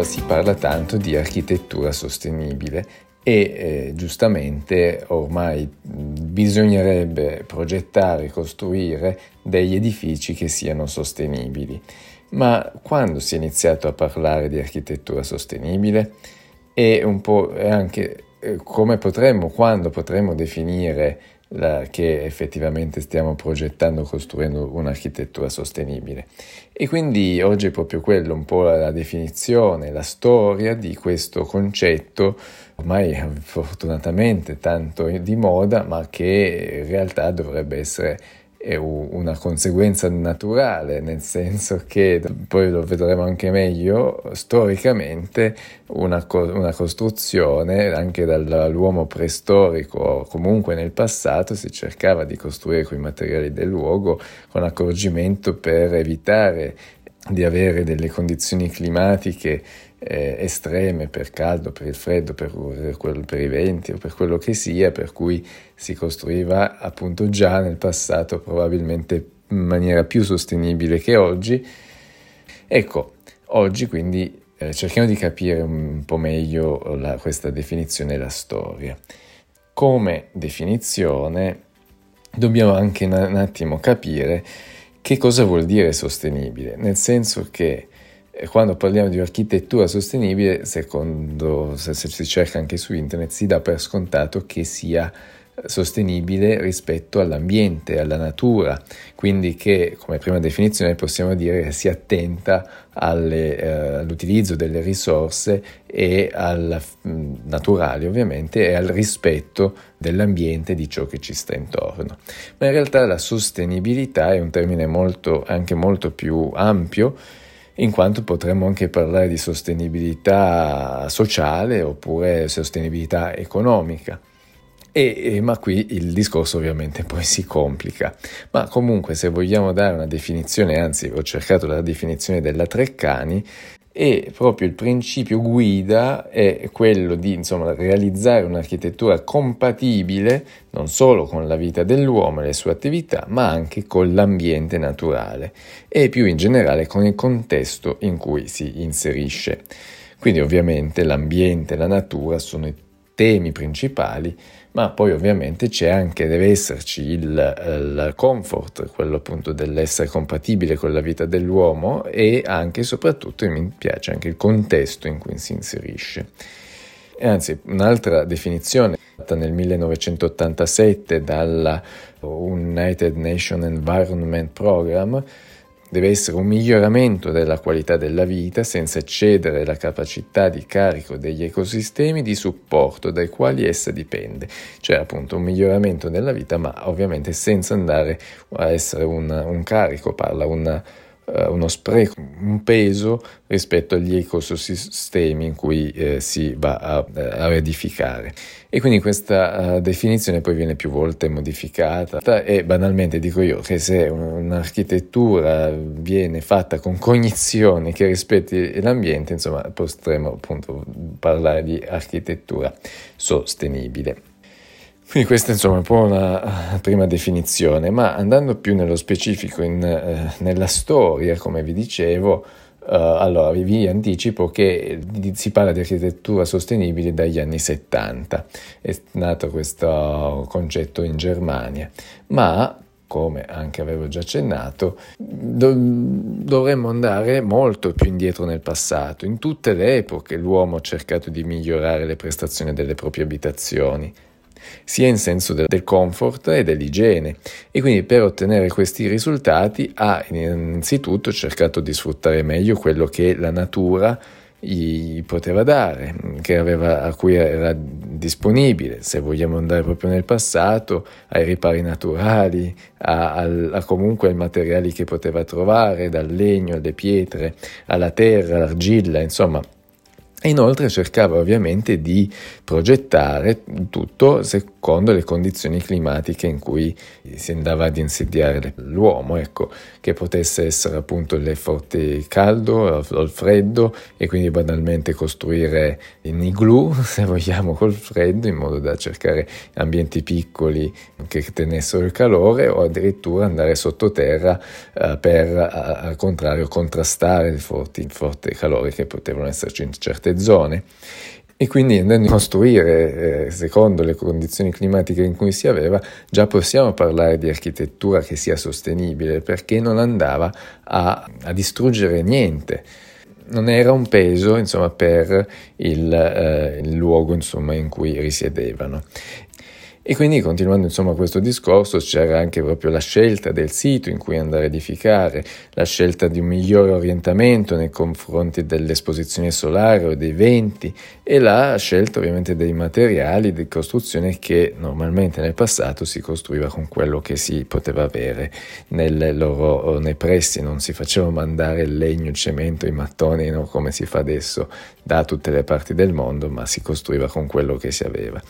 Ora si parla tanto di architettura sostenibile e eh, giustamente ormai bisognerebbe progettare costruire degli edifici che siano sostenibili. Ma quando si è iniziato a parlare di architettura sostenibile e un po' anche eh, come potremmo, quando potremmo definire la, che effettivamente stiamo progettando, costruendo un'architettura sostenibile. E quindi oggi è proprio quello, un po' la, la definizione, la storia di questo concetto, ormai fortunatamente tanto di moda, ma che in realtà dovrebbe essere è una conseguenza naturale, nel senso che poi lo vedremo anche meglio, storicamente una, una costruzione anche dall'uomo preistorico, comunque nel passato si cercava di costruire con i materiali del luogo con accorgimento per evitare di avere delle condizioni climatiche eh, estreme per caldo, per il freddo, per, per, per, i venti o per quello che sia, per cui si costruiva appunto già nel passato probabilmente in maniera più sostenibile che oggi. Ecco, oggi quindi eh, cerchiamo di capire un po' meglio la, questa definizione e la storia. Come definizione dobbiamo anche un attimo capire che cosa vuol dire sostenibile, nel senso che quando parliamo di architettura sostenibile, secondo se, se si cerca anche su internet, si dà per scontato che sia sostenibile rispetto all'ambiente, alla natura, quindi che come prima definizione possiamo dire che sia attenta alle, eh, all'utilizzo delle risorse e al naturali ovviamente e al rispetto dell'ambiente di ciò che ci sta intorno. Ma in realtà la sostenibilità è un termine molto, anche molto più ampio in quanto potremmo anche parlare di sostenibilità sociale oppure sostenibilità economica. E, ma qui il discorso ovviamente poi si complica. Ma comunque se vogliamo dare una definizione, anzi ho cercato la definizione della Treccani, e proprio il principio guida è quello di insomma, realizzare un'architettura compatibile non solo con la vita dell'uomo e le sue attività, ma anche con l'ambiente naturale e più in generale con il contesto in cui si inserisce. Quindi ovviamente l'ambiente e la natura sono i temi principali ma poi ovviamente c'è anche, deve esserci il, il, comfort, quello appunto dell'essere compatibile con la vita dell'uomo e anche e soprattutto mi piace anche il contesto in cui si inserisce. E anzi, un'altra definizione fatta nel 1987 dalla United Nations Environment Program Deve essere un miglioramento della qualità della vita senza eccedere la capacità di carico degli ecosistemi di supporto dai quali essa dipende, cioè appunto un miglioramento della vita ma ovviamente senza andare a essere un, un carico, parla una uno spreco, un peso rispetto agli ecosistemi in cui eh, si va a, eh, a, edificare. E quindi questa uh, definizione poi viene più volte modificata e banalmente dico io che se un'architettura viene fatta con cognizione che rispetti l'ambiente, insomma potremo appunto parlare di architettura sostenibile. Quindi questa insomma è un po' una prima definizione, ma andando più nello specifico in, eh, nella storia, come vi dicevo, eh, allora vi anticipo che si parla di architettura sostenibile dagli anni 70, è nato questo concetto in Germania, ma come anche avevo già accennato, do- dovremmo andare molto più indietro nel passato. In tutte le epoche l'uomo ha cercato di migliorare le prestazioni delle proprie abitazioni sia in senso del, del comfort e dell'igiene. E quindi per ottenere questi risultati ha innanzitutto cercato di sfruttare meglio quello che la natura gli poteva dare, aveva, a cui era disponibile, se vogliamo andare proprio nel passato, ai ripari naturali, a, a, a comunque ai materiali che poteva trovare, dal legno alle pietre, alla terra, all'argilla, insomma E inoltre cercava ovviamente di progettare tutto secondo le condizioni climatiche in cui si andava ad insediare l'uomo, ecco, che potesse essere appunto il forte caldo o il freddo e quindi banalmente costruire in igloo, se vogliamo, col freddo, in modo da cercare ambienti piccoli che tenessero il calore o addirittura andare sottoterra eh, per al contrario contrastare il forte, il forte calore che potevano esserci in certe certe zone e quindi andando a costruire eh, secondo le condizioni climatiche in cui si aveva, già possiamo parlare di architettura che sia sostenibile perché non andava a, a distruggere niente. Non era un peso insomma, per il, eh, il luogo insomma, in cui risiedevano. E quindi continuando insomma questo discorso c'era anche proprio la scelta del sito in cui andare a edificare, la scelta di un migliore orientamento nei confronti dell'esposizione solare o dei venti e la scelta ovviamente dei materiali di costruzione che normalmente nel passato si costruiva con quello che si poteva avere loro, nei pressi, non si faceva mandare il legno, il cemento, i mattoni no? come si fa adesso da tutte le parti del mondo, ma si costruiva con quello che si aveva.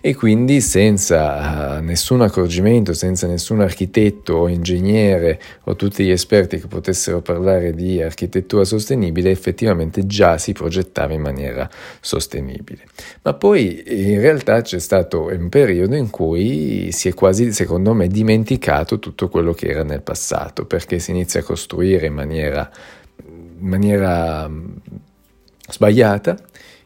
E quindi senza uh, nessun accorgimento, senza nessun architetto o ingegnere o tutti gli esperti che potessero parlare di architettura sostenibile, effettivamente già si progettava in maniera sostenibile. Ma poi in realtà c'è stato un periodo in cui si è quasi, secondo me, dimenticato tutto quello che era nel passato, perché si inizia a costruire in maniera, in maniera sbagliata,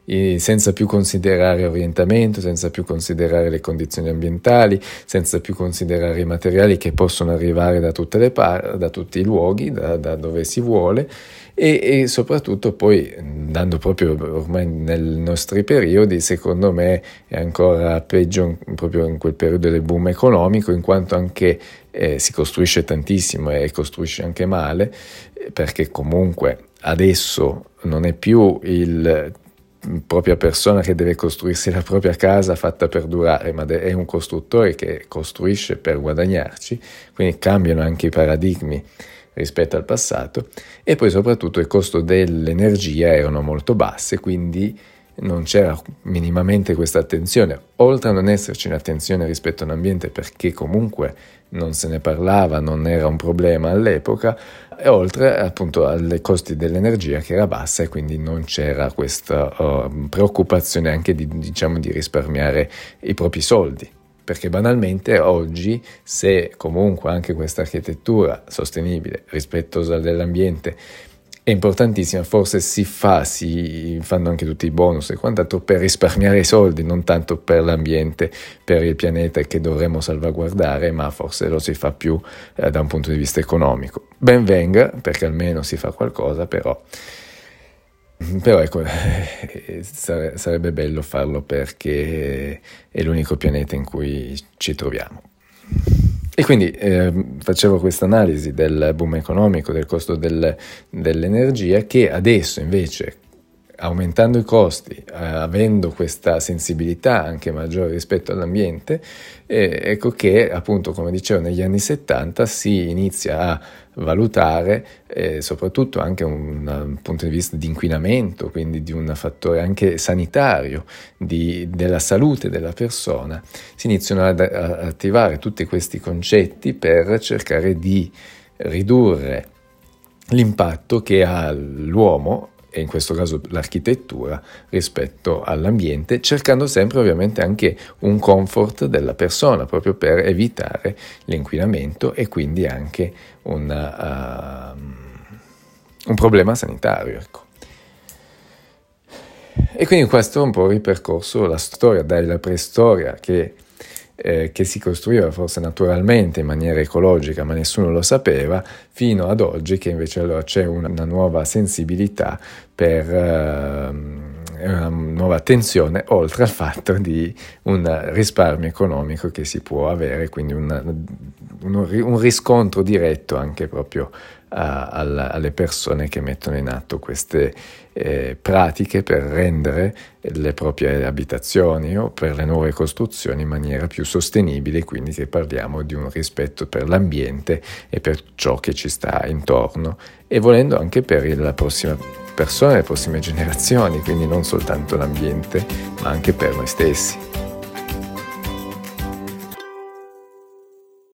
senza più considerare orientamento, senza più considerare le condizioni ambientali, senza più considerare i materiali che possono arrivare da, tutte le par- da tutti i luoghi, da, da dove si vuole e, e, soprattutto poi andando proprio ormai nei nostri periodi, secondo me è ancora peggio proprio in quel periodo del boom economico, in quanto anche eh, si costruisce tantissimo e costruisce anche male, perché comunque adesso non è più il propria persona che deve costruirsi la propria casa fatta per durare, ma è un costruttore che costruisce per guadagnarci, quindi cambiano anche i paradigmi rispetto al passato e poi soprattutto il costo dell'energia erano molto basse, quindi non c'era minimamente questa attenzione, oltre a non esserci un'attenzione rispetto all'ambiente perché comunque non se ne parlava, non era un problema all'epoca, e oltre appunto ai costi dell'energia che era bassa e quindi non c'era questa uh, preoccupazione anche di, diciamo, di risparmiare i propri soldi. Perché banalmente oggi, se comunque anche questa architettura sostenibile, rispettosa dell'ambiente, è importantissima, forse si fa, si fanno anche tutti i bonus e quant'altro per risparmiare i soldi, non tanto per l'ambiente, per il pianeta che dovremmo salvaguardare, ma forse lo si fa più eh, da un punto di vista economico. Ben venga, perché almeno si fa qualcosa, però, però ecco, sarebbe bello farlo perché è l'unico pianeta in cui ci troviamo. E quindi eh, facevo questa analisi del boom economico, del costo del, dell'energia, che adesso invece, aumentando i costi, eh, avendo questa sensibilità anche maggiore rispetto all'ambiente, eh, ecco che appunto, come dicevo, negli anni 70 si inizia a valutare eh, soprattutto anche un, un, punto di vista di inquinamento, quindi di un fattore anche sanitario, di, della salute della persona, si iniziano ad, ad attivare tutti questi concetti per cercare di ridurre l'impatto che ha l'uomo e in questo caso l'architettura rispetto all'ambiente, cercando sempre ovviamente anche un comfort della persona, proprio per evitare l'inquinamento e quindi anche una, uh, un problema sanitario. Ecco. E quindi questo è un po' ripercorso la storia, dalla preistoria che eh, che si costruiva forse naturalmente in maniera ecologica, ma nessuno lo sapeva, fino ad oggi che invece allora c'è una, nuova sensibilità per eh, una nuova attenzione, oltre al fatto di un risparmio economico che si può avere, quindi una, un, un riscontro diretto anche proprio a, alle persone che mettono in atto queste eh, pratiche per rendere le proprie abitazioni o per le nuove costruzioni in maniera più sostenibile, quindi che parliamo di un rispetto per l'ambiente e per ciò che ci sta intorno e volendo anche per la prossima persone, le prossime generazioni, quindi non soltanto l'ambiente, ma anche per noi stessi.